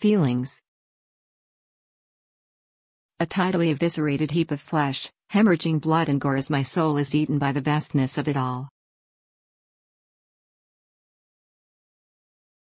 Feelings A tidally eviscerated heap of flesh, hemorrhaging blood and gore as my soul is eaten by the vastness of it all.